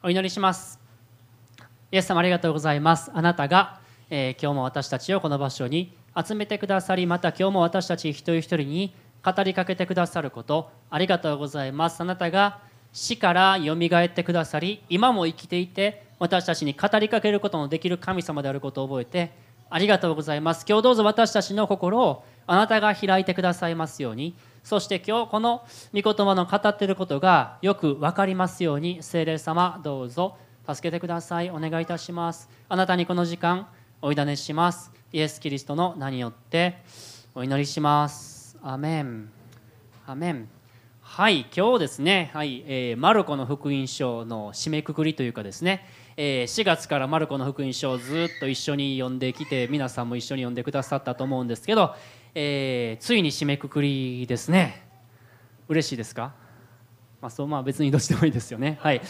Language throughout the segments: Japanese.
お祈りします。イエス様ありがとうございます。あなたが、えー、今日も私たちをこの場所に集めてくださりまた今日も私たち一人一人に語りかけてくださることありがとうございます。あなたが死からよみがえってくださり今も生きていて私たちに語りかけることのできる神様であることを覚えてありがとうございます。今日どうぞ私たちの心をあなたが開いてくださいますように。そして今日この御言葉の語っていることがよく分かりますように聖霊様どうぞ助けてください。お願いいたします。あなたにこの時間お委ねします。イエス・キリストの名によってお祈りします。アメン。アメン。はい今日ですね、はいえー、マルコの福音書の締めくくりというかですね、えー、4月からマルコの福音書をずっと一緒に読んできて皆さんも一緒に読んでくださったと思うんですけど、えー、ついに締めくくりですね。嬉しいですか、まあ、そうまあ別にどっちでもいいですよね。はい。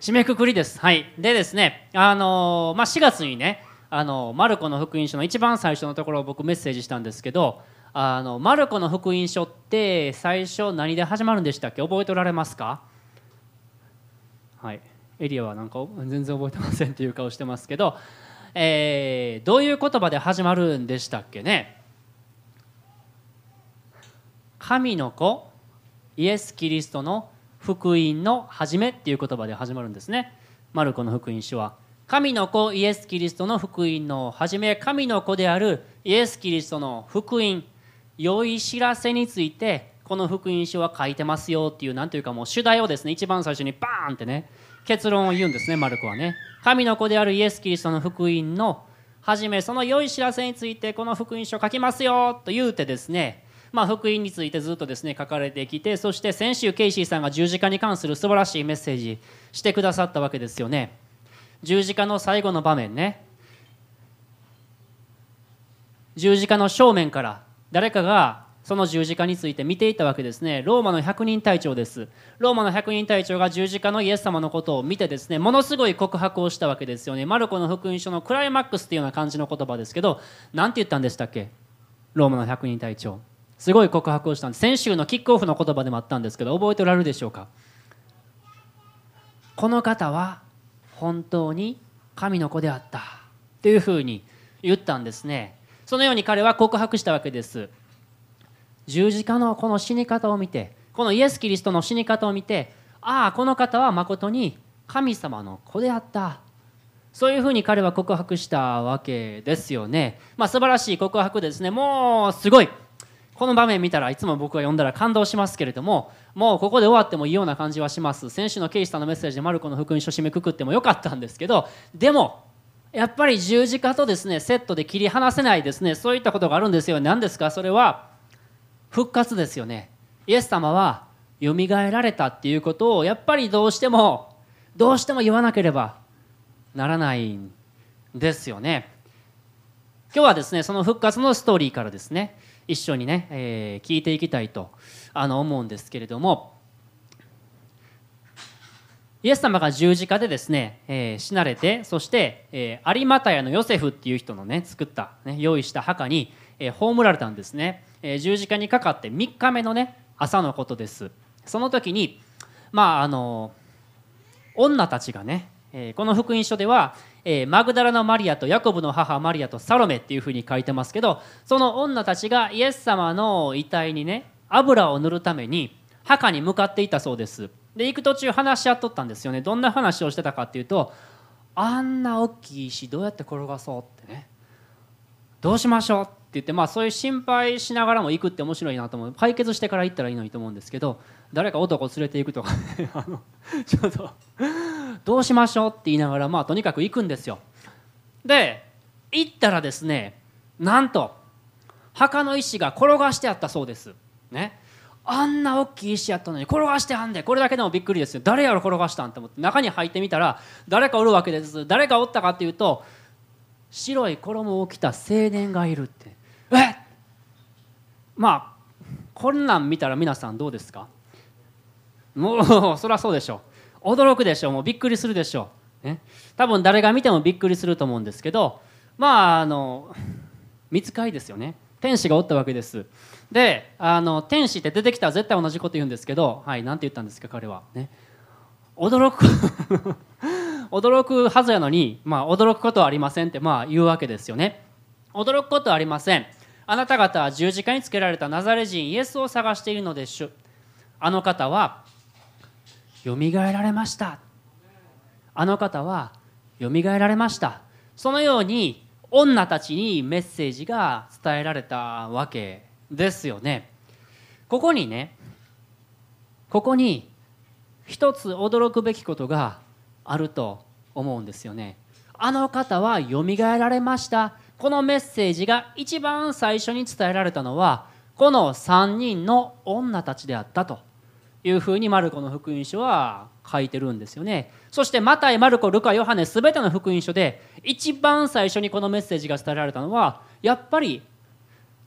締めくくりです。はい。でですねあのー、まあ、4月にねあのマルコの福音書の一番最初のところを僕メッセージしたんですけどあのマルコの福音書って最初何で始まるんでしたっけ？覚えておられますか？はい。エリアはなんか全然覚えてませんっていう顔してますけど、えー、どういう言葉で始まるんでしたっけね？神の子イエス・キリストの福音の始めっていう言葉で始まるんですね。マルコの福音書は。神の子イエス・キリストの福音の始め。神の子であるイエス・キリストの福音良い知らせについてこの福音書は書いてますよっていう何というかもう主題をですね一番最初にバーンってね結論を言うんですねマルコはね。神の子であるイエス・キリストの福音の初めその良い知らせについてこの福音書書きますよと言うてですねまあ、福音についてずっとですね書かれてきてそして先週ケイシーさんが十字架に関する素晴らしいメッセージしてくださったわけですよね。十字架の最後の場面ね。十字架の正面から誰かがその十字架について見ていたわけですね。ローマの百人隊長です。ローマの百人隊長が十字架のイエス様のことを見てですねものすごい告白をしたわけですよね。マルコの福音書のクライマックスっていうような感じの言葉ですけど何て言ったんでしたっけ？ローマの百人隊長。すごい告白をしたんです。先週のキックオフの言葉でもあったんですけど覚えておられるでしょうか？この方は本当に神の子であった。というふうに言ったんですね。そのように彼は告白したわけです十字架のこの死に方を見てこのイエス・キリストの死に方を見てああこの方はまことに神様の子であったそういうふうに彼は告白したわけですよね。まあ、素晴らしい告白ですね。もうすごい。この場面見たらいつも僕が読んだら感動しますけれどももうここで終わってもいいような感じはします先週のケイシさんのメッセージでマルコの福音書締めくくってもよかったんですけどでもやっぱり十字架とですねセットで切り離せないですね。そういったことがあるんですよ。何ですか？それは復活ですよね。イエス様はよみがえられたっていうことをやっぱりどうしてもどうしても言わなければならないんですよね。今日はですねその復活のストーリーからですね一緒にね、えー、聞いていきたいとあの思うんですけれどもイエス様が十字架でですね、えー、死なれてそして、えー、有股屋のヨセフっていう人のね作った、ね、用意した墓に、えー、葬られたんですね、え、十字架にかかって3日目のね朝のことです。その時にまああの女たちがね、え、この福音書では、え、マグダラのマリアとヤコブの母マリアとサロメっていうふうに書いてますけどその女たちがイエス様の遺体にね油を塗るために墓に向かっていたそうです。で行く途中話し合っとったんですよね。どんな話をしてたかっていうとあんな大きい石どうやって転がそうってね。どうしましょうって言ってまあそういう心配しながらも行くって面白いなと思う。解決してから行ったらいいのにと思うんですけど誰か男を連れて行くとかね。あのちょっとどうしましょうって言いながらまあとにかく行くんですよ。で行ったらですねなんと墓の石が転がしてあったそうです。ね。あんな大きい石やったのに転がしてはんでこれだけでもびっくりですよ。誰やろ転がしたんって思って中に入ってみたら誰かおるわけです。誰かおったかっていうと白い衣を着た青年がいるって。えまあこんなん見たら皆さんどうですか？もうそりゃそうでしょう。驚くでしょう。もうびっくりするでしょう、ね、多分誰が見てもびっくりすると思うんですけどまああの見つかりですよね。天使がおったわけです。であの天使って出てきたら絶対同じこと言うんですけどはい何て言ったんですか彼は。ね。驚く 驚くはずやのに、まあ、驚くことはありませんってまあ言うわけですよね。驚くことはありません。あなた方は十字架につけられたナザレ人イエスを探しているのでしょあの方はよみがえられました。あの方はよみがえられました。そのように女たちにメッセージが伝えられたわけですよね。ここにねここに一つ驚くべきことがあると思うんですよね。あの方はよみがえられました。このメッセージが一番最初に伝えられたのはこの3人の女たちであったと。いうふうにマルコの福音書は書いてるんですよね。そしてマタイマルコルカヨハネ全ての福音書で一番最初にこのメッセージが伝えられたのはやっぱり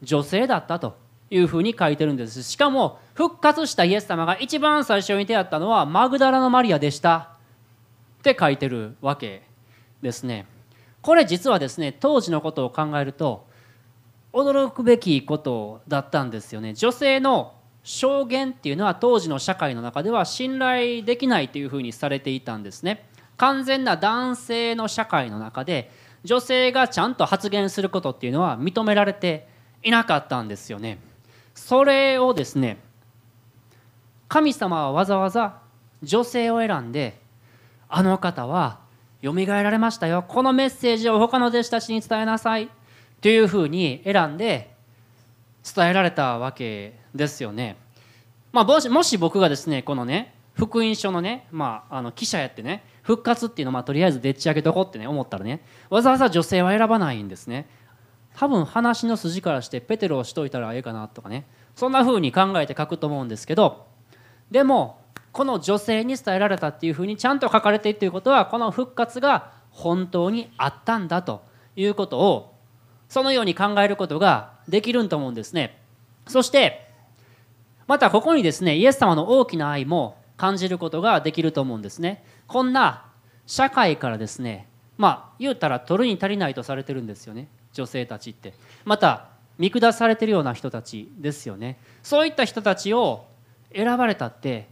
女性だったというふうに書いてるんです。しかも復活したイエス様が一番最初に出会ったのはマグダラのマリアでした。って書いてるわけですね。これ実はですね当時のことを考えると驚くべきことだったんですよね。女性の証言っていうのは当時の社会の中では信頼できないというふうにされていたんですね。完全な男性の社会の中で女性がちゃんと発言することっていうのは認められていなかったんですよねそれをですね神様はわざわざ女性を選んであの方はよみがえられましたよこのメッセージを他の弟子たちに伝えなさいというふうに選んで伝えられたわけですよね。まあ、もしもし僕がですねこのね福音書のね、まあ、あの記者やってね復活っていうのをまあとりあえずでっち上げとこうってね思ったらねわざわざ女性は選ばないんですね。多分話の筋からしてペテロをしといたらええかなとかね。そんな風に考えて書くと思うんですけどでもこの女性に伝えられたっていうふうにちゃんと書かれているということはこの復活が本当にあったんだということをそのように考えることができると思うんですね。そしてまたここにですねイエス様の大きな愛も感じることができると思うんですね。こんな社会からですねまあ言うたら取るに足りないとされてるんですよね。女性たちって。また見下されてるような人たちですよね。そういった人たちを選ばれたって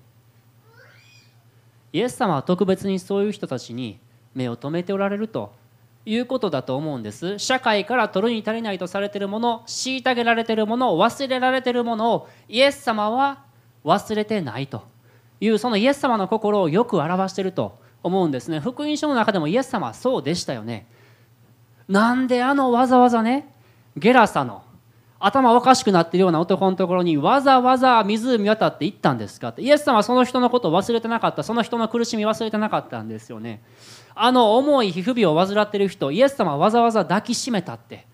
イエス様は特別にそういう人たちに目を留めておられるということだと思うんです。社会から取るに足りないとされてるもの虐げられてるもの忘れられてるものをイエス様は忘れてないと。いうそのイエス様の心をよく表していると思うんですね。福音書の中でもイエス様はそうでしたよね。なんであのわざわざねゲラサの頭おかしくなってるような男のところにわざわざ湖渡って行ったんですか？ってイエス様はその人のことを忘れてなかったその人の苦しみ忘れてなかったんですよね。あの重い皮膚病を患ってる人イエス様はわざわざ抱きしめたって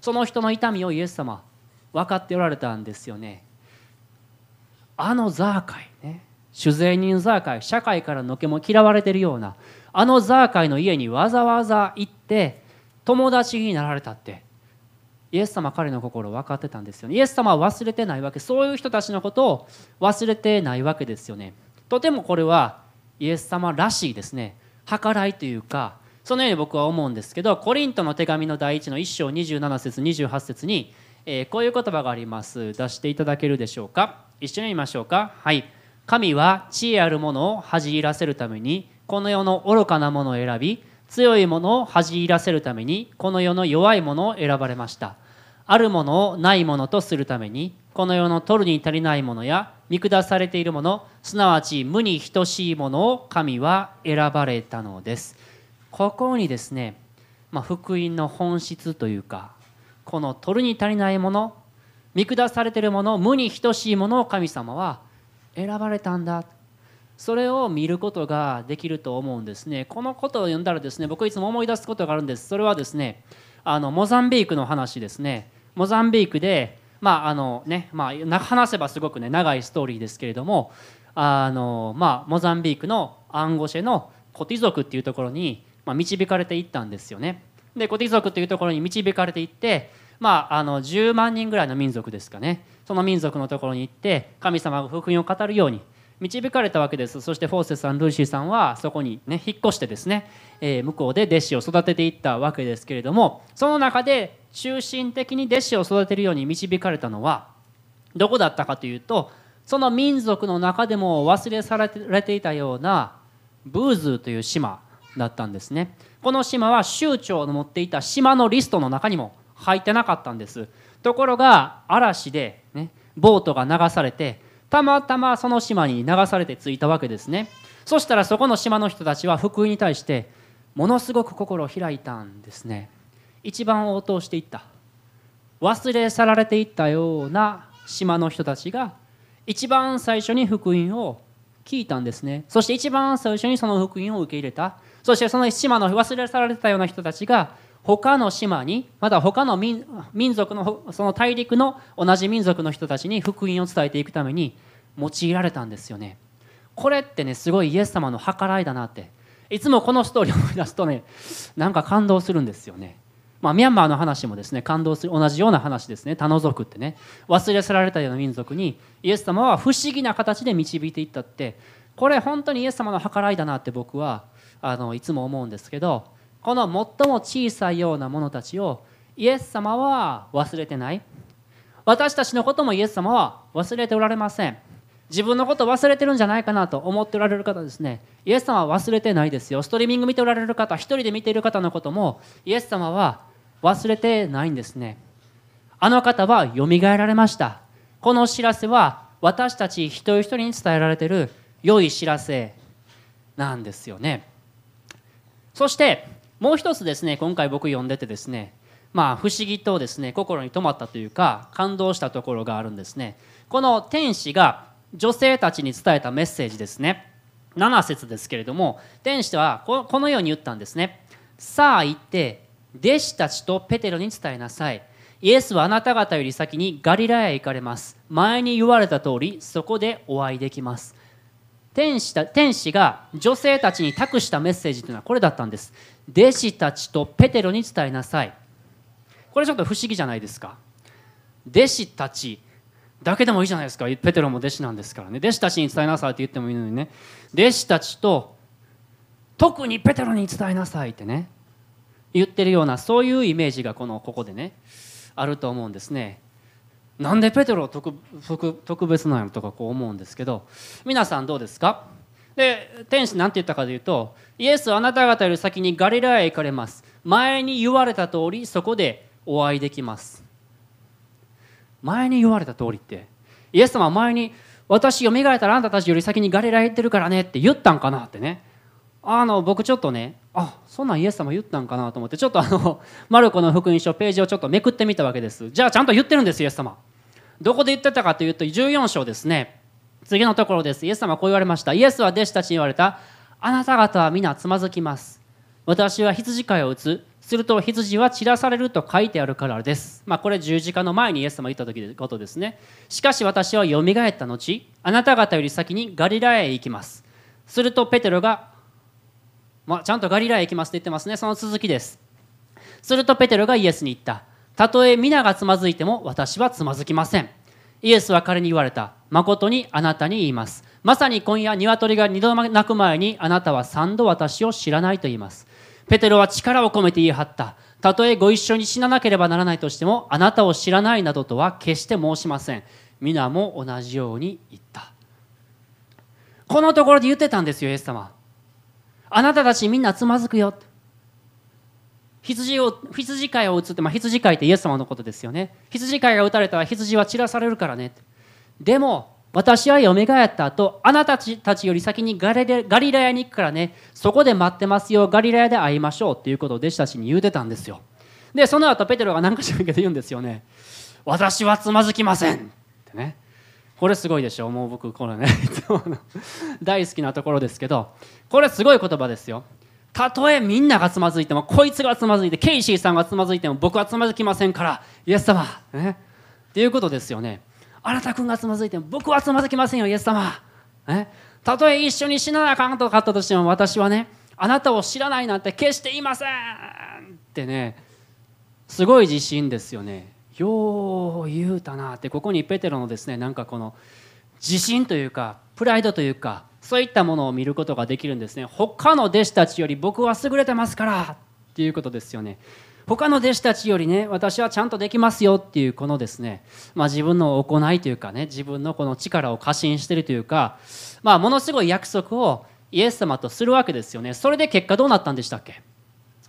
その人の痛みをイエス様分かっておられたんですよね。あのザーカイね酒税人ザーカイ社会からのけも嫌われてるようなあのザーカイの家にわざわざ行って友達になられたって。イエス様彼の心を分かってたんですよね。イエス様は忘れてないわけ。そういう人たちのことを忘れてないわけですよね。とてもこれはイエス様らしいですね。計らいというかそのように僕は思うんですけどコリントの手紙の第一の1章27節28節に、えー、こういう言葉があります。出していただけるでしょうか？一緒に見ましょうか？はい。神は知恵あるものを恥じらせるためにこの世の愚かなものを選び強いものを恥じらせるためにこの世の弱いものを選ばれました。あるものをないものとするためにこの世の取るに足りないものや見下されているものすなわち無に等しいものを神は選ばれたのです。ここにですね、まあ、福音の本質というかこの取るに足りないもの見下されているもの無に等しいものを神様は選ばれたんだ。それを見ることができると思うんですね。このことを読んだらですね僕いつも思い出すことがあるんです。それはですねあのモザンビークの話ですね。モザンビークでまああのねまあ、話せばすごくね長いストーリーですけれどもあの、まあ、モザンビークのアンゴシェのコティ族っていうところに、まあ、導かれていったんですよね。でコティ族っていうところに導かれていって、まあ、あの10万人ぐらいの民族ですかね。その民族のところに行って神様が福音を語るように導かれたわけです。そしてフォーセスさんルーシーさんはそこにね引っ越してですね、えー、向こうで弟子を育てていったわけですけれどもその中で中心的に弟子を育てるように導かれたのはどこだったかというとその民族の中でも忘れ去られていたようなブーズーという島だったんですね。この島は州長の持っていた島のリストの中にも入ってなかったんです。ところが嵐で、ね、ボートが流されてたまたまその島に流されて着いたわけですね。そしたらそこの島の人たちは福音に対してものすごく心を開いたんですね。一番応答していった。忘れ去られていったような島の人たちが一番最初に福音を聞いたんですね。そして一番最初にその福音を受け入れた。そしてその島の忘れ去られたような人たちが他の島にまた他の民族のその大陸の同じ民族の人たちに福音を伝えていくために用いられたんですよね。これってねすごいイエス様の計らいだなって。いつもこのストーリーを思い出すとねなんか感動するんですよね。まあ、ミャンマーの話もですね感動する同じような話ですね。他の族ってね。忘れ去られたような民族にイエス様は不思議な形で導いていったって。これ本当にイエス様の計らいだなって僕はあのいつも思うんですけどこの最も小さいような者たちをイエス様は忘れてない。私たちのこともイエス様は忘れておられません。自分のこと忘れてるんじゃないかなと思っておられる方ですね。イエス様は忘れてないですよ。ストリーミング見ておられる方一人で見ている方のこともイエス様は忘れてないんですね。あの方はよみがえられました。この知らせは私たち一人一人に伝えられている良い知らせなんですよね。そしてもう一つですね今回僕読んでてですねまあ不思議とですね心に留まったというか感動したところがあるんですね。この天使が女性たちに伝えたメッセージですね。7節ですけれども天使はこのように言ったんですね。さあ行って弟子たちとペテロに伝えなさい。イエスはあなた方より先にガリラヤへ行かれます。前に言われた通りそこでお会いできます。天使た天使が女性たちに託したメッセージというのはこれだったんです。弟子たちとペテロに伝えなさい。これちょっと不思議じゃないですか。弟子たちだけでもいいじゃないですか。ペテロも弟子なんですからね。弟子たちに伝えなさいって言ってもいいのにね。弟子たちと特にペテロに伝えなさいってね。言ってるようなそういうイメージがこのここでねあると思うんですね。なんでペテロ特特別なんやろとかこう思うんですけど皆さんどうですか？で天使何て言ったかというとイエスはあなた方より先にガリラへ行かれます。前に言われた通りそこでお会いできます。前に言われた通りってイエス様は前に私よみがえたらあんたたちより先にガリラヤ行ってるからねって言ったんかなってね。あの僕ちょっとねあそんなんイエス様言ったんかなと思ってちょっとあの マルコの福音書ページをちょっとめくってみたわけです。じゃあちゃんと言ってるんですイエス様。どこで言ってたかというと14章ですね。次のところです。イエス様こう言われました。イエスは弟子たちに言われた。あなた方は皆つまずきます。私は羊飼いを打つ。すると羊は散らされると書いてあるからです。まあ、これ十字架の前にイエス様言った時のことですね。しかし私はよみがえった後、あなた方より先にガリラへ行きます。するとペテロがまあ、ちゃんとガリラへ行きますって言ってますね。その続きです。するとペテロがイエスに言った。たとえ皆がつまずいても私はつまずきません。イエスは彼に言われた。誠にあなたに言います。まさに今夜鶏が二度鳴く前にあなたは三度私を知らないと言います。ペテロは力を込めて言い張った。たとえご一緒に死ななければならないとしてもあなたを知らないなどとは決して申しません。皆も同じように言った。このところで言ってたんですよイエス様。あなたたちみんなつまずくよ。羊を羊飼いを打つって、まあ、羊飼いってイエス様のことですよね。羊飼いが打たれたら羊は散らされるからね。でも私はよみがえった後あなたたちより先にガリガリラヤに行くからね。そこで待ってますよ。ガリラヤで会いましょうっていうことを弟子たちに言うてたんですよ。でその後ペテロが何かしらけど言うんですよね。私はつまずきません。ってね。これすごいでしょもう僕これね 大好きなところですけどこれすごい言葉ですよ。たとえみんながつまずいてもこいつがつまずいてケイシーさんがつまずいても僕はつまずきませんからイエス様ねっていうことですよね。あなた君がつまずいても僕はつまずきませんよイエス様ねたとえ一緒に死ななあかんとかったとしても私はねあなたを知らないなんて決していませんってねすごい自信ですよね。よう言うたなってここにペテロのですねなんかこの自信というかプライドというかそういったものを見ることができるんですね。他の弟子たちより僕は優れてますからっていうことですよね。他の弟子たちよりね私はちゃんとできますよっていうこのですね、まあ、自分の行いというかね自分のこの力を過信してるというか、まあ、ものすごい約束をイエス様とするわけですよね。それで結果どうなったんでしたっけ、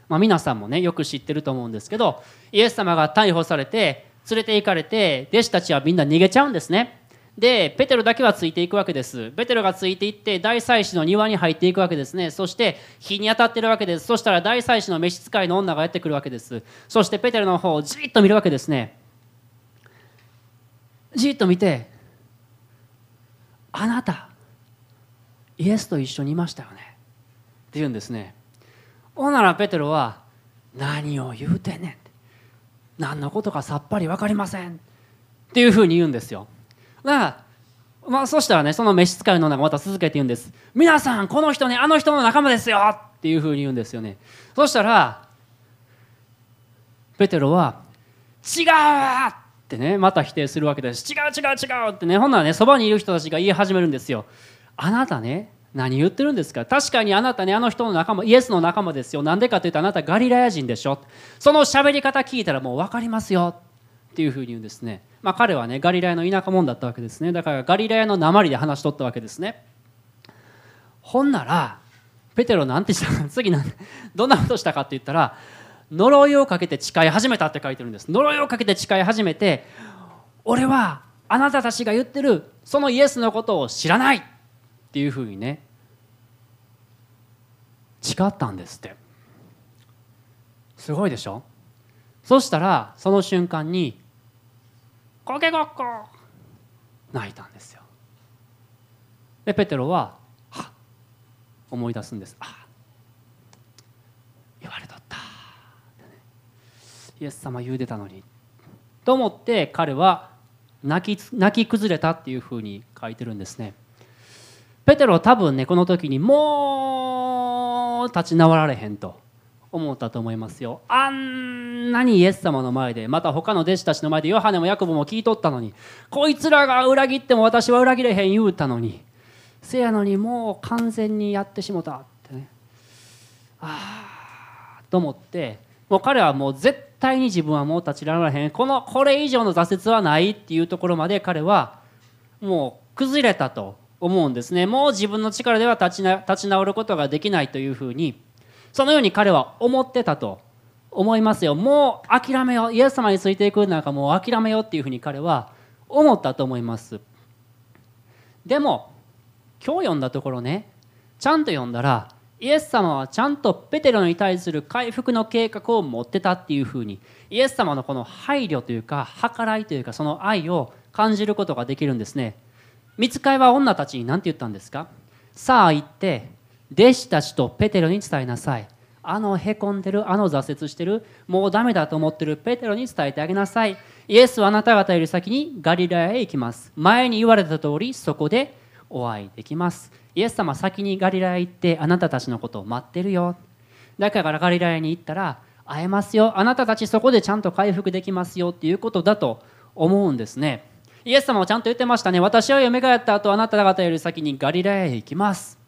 まあ、皆さんもねよく知ってると思うんですけどイエス様が逮捕されて連れて行かれて弟子たちはみんな逃げちゃうんですね。でペテロだけはついていくわけです。ペテロがついていって大祭司の庭に入っていくわけですね。そして日に当たってるわけです。そしたら大祭司の召使いの女がやってくるわけです。そしてペテロの方をじっと見るわけですね。じっと見てあなたイエスと一緒にいましたよね。って言うんですね。ほんならペテロは何を言うてんねん何のことかさっぱり分かりませんっていうふうに言うんですよ。だからまあそしたらねその召使いの女がまた続けて言うんです。皆さんこの人ねあの人の仲間ですよっていうふうに言うんですよね。そしたらペテロは違うってねまた否定するわけです。違う違う違うってねほんならねそばにいる人たちが言い始めるんですよ。あなたね何言ってるんですか？確かにあなたねあの人の仲間イエスの仲間ですよ。なんでかというとあなたガリラヤ人でしょ？その喋り方聞いたらもう分かりますよ。っていうふうに言うんですね。まあ彼はねガリラヤの田舎者だったわけですね。だからガリラヤの鉛で話しとったわけですね。ほんならペテロなんてした？か次なんどんなことしたかって言ったら呪いをかけて誓い始めたって書いてるんです。呪いをかけて誓い始めて俺はあなたたちが言ってるそのイエスのことを知らない。っていうふうにね誓ったんですって。すごいでしょ？そしたらその瞬間に「コケコッコ!」泣いたんですよ。でペテロははっ思い出すんです。あ言われとった、イエス様言うてたのに。と思って彼は泣き泣き崩れたっていうふうに書いてるんですね。ペテロ多分ねこの時にもう立ち直られへんと思ったと思いますよ。あんなにイエス様の前でまた他の弟子たちの前でヨハネもヤコブも聞いとったのにこいつらが裏切っても私は裏切れへん言うたのにせやのにもう完全にやってしもたってね。ああと思ってもう彼はもう絶対に自分はもう立ち直らへん。このこれ以上の挫折はないっていうところまで彼はもう崩れたと思うんですね。もう自分の力では立ちな立ち直ることができないというふうにそのように彼は思ってたと思いますよ。もう諦めようイエス様についていくなんかもう諦めようっていうふうに彼は思ったと思います。でも今日読んだところねちゃんと読んだらイエス様はちゃんとペテロに対する回復の計画を持ってたっていうふうにイエス様のこの配慮というか計らいというかその愛を感じることができるんですね。見つかいは女たちに何て言ったんですか？さあ行って弟子たちとペテロに伝えなさい。あのへこんでるあの挫折してるもうダメだと思ってるペテロに伝えてあげなさい。イエスはあなた方より先にガリラヤへ行きます。前に言われた通りそこでお会いできます。イエス様先にガリラヤ行ってあなたたちのことを待ってるよ。だからガリラヤに行ったら会えますよ。あなたたちそこでちゃんと回復できますよっていうことだと思うんですね。イエス様はちゃんと言ってましたね。私は蘇った後あなた方より先にガリラヤへ行きます。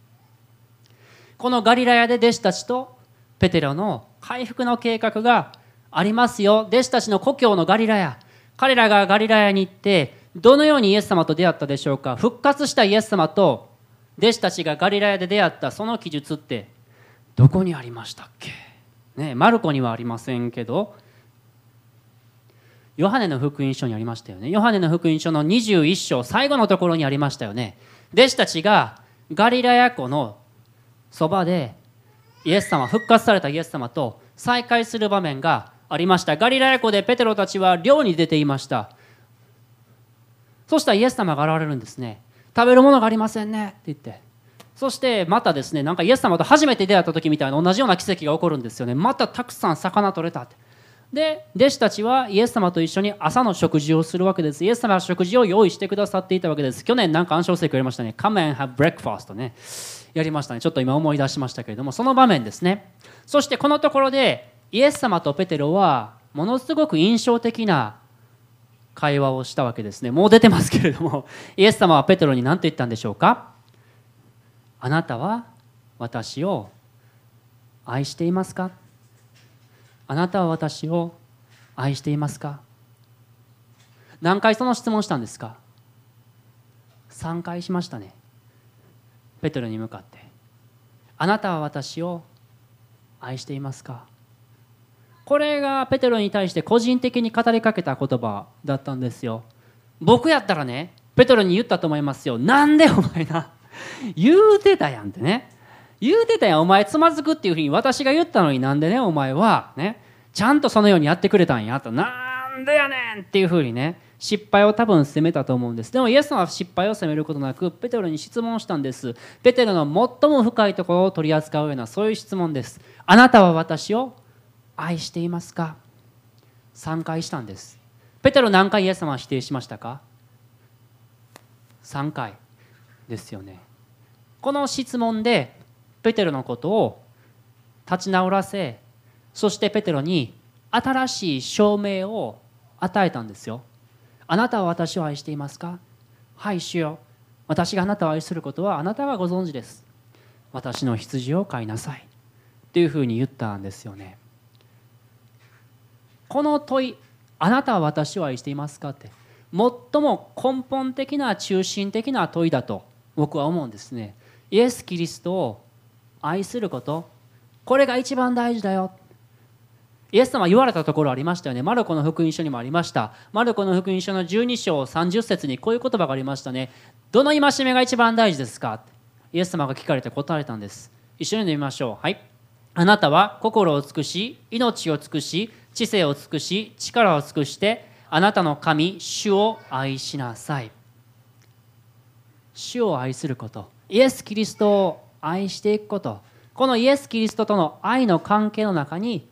このガリラヤで弟子たちとペテロの回復の計画がありますよ。弟子たちの故郷のガリラヤ。彼らがガリラヤに行ってどのようにイエス様と出会ったでしょうか。復活したイエス様と弟子たちがガリラヤで出会ったその記述ってどこにありましたっけ？ねマルコにはありませんけど。ヨハネの福音書にありましたよね。ヨハネの福音書の21章最後のところにありましたよね。弟子たちがガリラヤ湖のそばでイエス様復活されたイエス様と再会する場面がありました。ガリラヤ湖でペテロたちは漁に出ていました。そしたらイエス様が現れるんですね。食べるものがありませんね。って言って。そしてまたですねなんかイエス様と初めて出会った時みたいな同じような奇跡が起こるんですよね。またたくさん魚取れたって。で弟子たちはイエス様と一緒に朝の食事をするわけです。イエス様は食事を用意してくださっていたわけです。去年なんか暗唱聖句やりましたね。Come and have breakfast ね。やりましたね。ちょっと今思い出しましたけれども。その場面ですね。そしてこのところでイエス様とペテロはものすごく印象的な会話をしたわけですね。もう出てますけれども。イエス様はペテロに何と言ったんでしょうかあなたは私を愛していますか？あなたは私を愛していますか？何回その質問したんですか？3回しましたね。ペテロに向かって。あなたは私を愛していますか？これがペテロに対して個人的に語りかけた言葉だったんですよ。僕やったらねペテロに言ったと思いますよ。なんでお前な？言うてたやんってね。言うてたやんお前つまずくっていうふうに私が言ったのになんでねお前は。ね。ちゃんとそのようにやってくれたんやと。なんでやねんっていうふうにね失敗を多分責めたと思うんです。でもイエス様は失敗を責めることなくペテロに質問したんです。ペテロの最も深いところを取り扱うようなそういう質問です。あなたは私を愛していますか？3回したんです。ペテロ何回イエス様は否定しましたか？3回ですよね。この質問でペテロのことを立ち直らせそしてペテロに新しい証明を与えたんですよ。あなたは私を愛していますか？はい主よ。私があなたを愛することはあなたはご存知です。私の羊を飼いなさい。っていうふうに言ったんですよね。この問いあなたは私を愛していますか？って最も根本的な中心的な問いだと僕は思うんですね。イエス・キリストを愛することこれが一番大事だよイエス様は言われたところありましたよね。マルコの福音書にもありました。マルコの福音書の12章30節にこういう言葉がありましたね。どの戒めが一番大事ですか？イエス様が聞かれて答えたんです。一緒に読みましょう。はい。あなたは心を尽くし、命を尽くし、知性を尽くし、力を尽くして、あなたの神、主を愛しなさい。主を愛すること。イエス・キリストを愛していくこと。このイエス・キリストとの愛の関係の中に、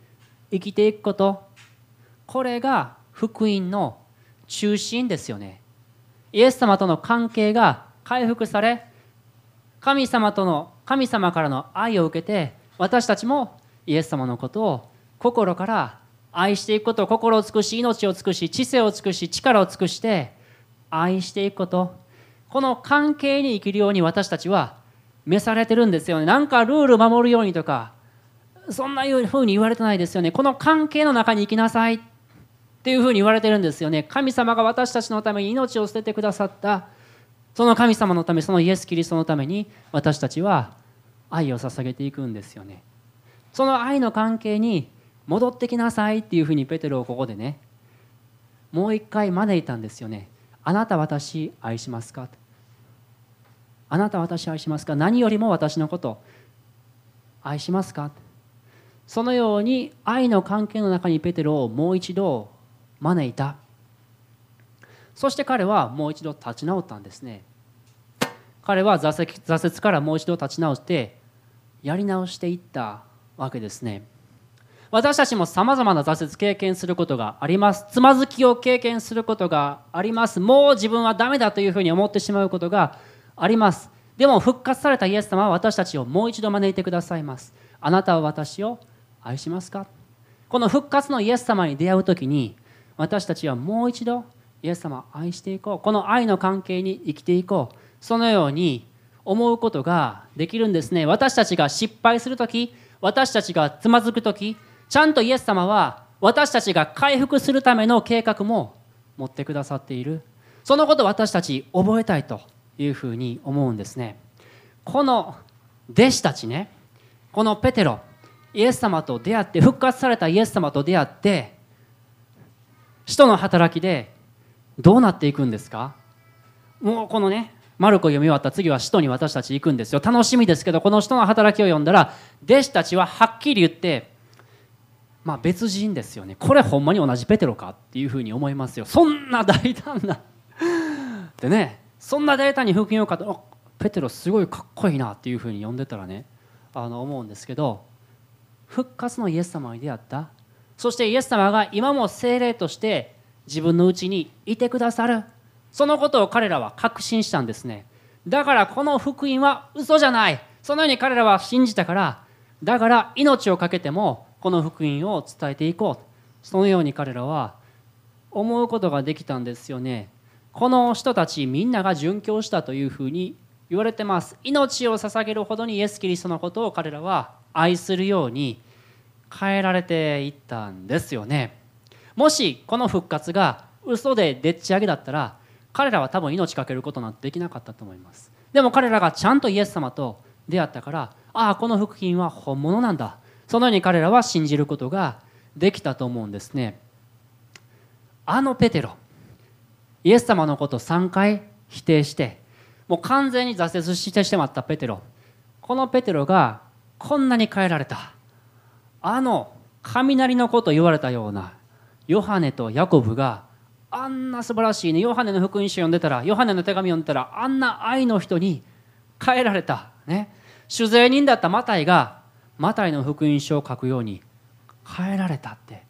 生きていくこと。これが福音の中心ですよね。イエス様との関係が回復され神様との神様からの愛を受けて私たちもイエス様のことを心から愛していくこと。心を尽くし命を尽くし知性を尽くし力を尽くして愛していくこと。この関係に生きるように私たちは召されてるんですよね。なんかルール守るようにとか。そんなふうに言われてないですよね。この関係の中に生きなさいっていうふうに言われてるんですよね。神様が私たちのために命を捨ててくださった。その神様のためそのイエス・キリストのために私たちは愛を捧げていくんですよね。その愛の関係に戻ってきなさいっていうふうにペテロをここでねもう一回招いたんですよね。あなた私愛しますか？あなた私愛しますか？何よりも私のこと愛しますか？そのように愛の関係の中にペテロをもう一度招いた。そして彼はもう一度立ち直ったんですね。彼は挫折挫折からもう一度立ち直してやり直していったわけですね。私たちもさまざまな挫折経験することがあります。つまずきを経験することがあります。もう自分はダメだというふうに思ってしまうことがあります。でも復活されたイエス様は私たちをもう一度招いてくださいます。あなたは私を愛しますか？この復活のイエス様に出会う時に私たちはもう一度イエス様を愛していこう。この愛の関係に生きていこう。そのように思うことができるんですね。私たちが失敗する時私たちがつまずく時ちゃんとイエス様は私たちが回復するための計画も持ってくださっている。そのことを私たち覚えたいというふうに思うんですね。この弟子たちねこのペテロイエス様と出会って復活されたイエス様と出会って使徒の働きでどうなっていくんですか？もうこのねマルコ読み終わった次は使徒に私たち行くんですよ。楽しみですけどこの使徒の働きを読んだら弟子たちははっきり言ってまあ別人ですよね。これほんまに同じペテロか？っていうふうに思いますよ。そんな大胆な。でねそんな大胆に福音を語るペテロすごいかっこいいなっていうふうに読んでたらねあの思うんですけど復活のイエス様に出会った。そしてイエス様が今も精霊として自分のうちにいてくださる。そのことを彼らは確信したんですね。だからこの福音は嘘じゃない。そのように彼らは信じたからだから命を懸けてもこの福音を伝えていこう。そのように彼らは思うことができたんですよね。この人たちみんなが殉教したというふうに言われてます。命を捧げるほどにイエス・キリストのことを彼らは愛するように変えられていったんですよね。もしこの復活が嘘ででっち上げだったら彼らは多分命かけることなんてできなかったと思います。でも彼らがちゃんとイエス様と出会ったからああこの福音は本物なんだ。そのように彼らは信じることができたと思うんですね。あのペテロイエス様のことを3回否定してもう完全に挫折してしまったペテロ。このペテロがこんなに変えられた。あの雷のこと言われたようなヨハネとヤコブがあんな素晴らしいねヨハネの福音書読んでたらヨハネの手紙読んでたらあんな愛の人に変えられた。ね。酒税人だったマタイがマタイの福音書を書くように変えられたって。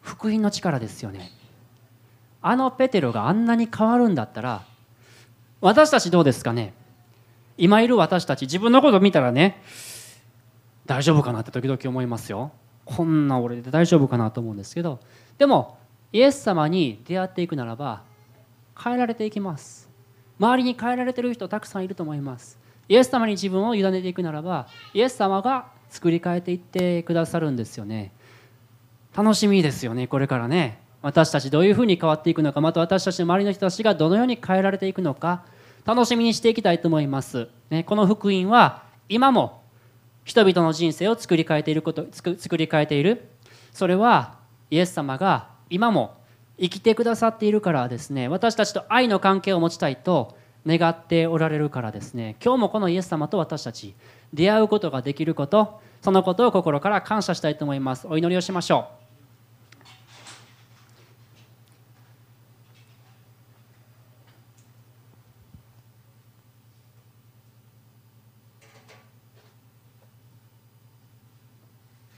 福音の力ですよね。あのペテロがあんなに変わるんだったら私たちどうですかね？今いる私たち自分のこと見たらね大丈夫かなって時々思いますよ。こんな俺で大丈夫かなと思うんですけど。でもイエス様に出会っていくならば変えられていきます。周りに変えられてる人たくさんいると思います。イエス様に自分を委ねていくならばイエス様が作り変えていってくださるんですよね。楽しみですよねこれからね。私たちどういうふうに変わっていくのかまた私たちの周りの人たちがどのように変えられていくのか楽しみにしていきたいと思います、ね、この福音は今も人々の人生を作り変えていること作り変えている。それはイエス様が今も生きてくださっているからですね。私たちと愛の関係を持ちたいと願っておられるからですね。今日もこのイエス様と私たち出会うことができることそのことを心から感謝したいと思います。お祈りをしましょう。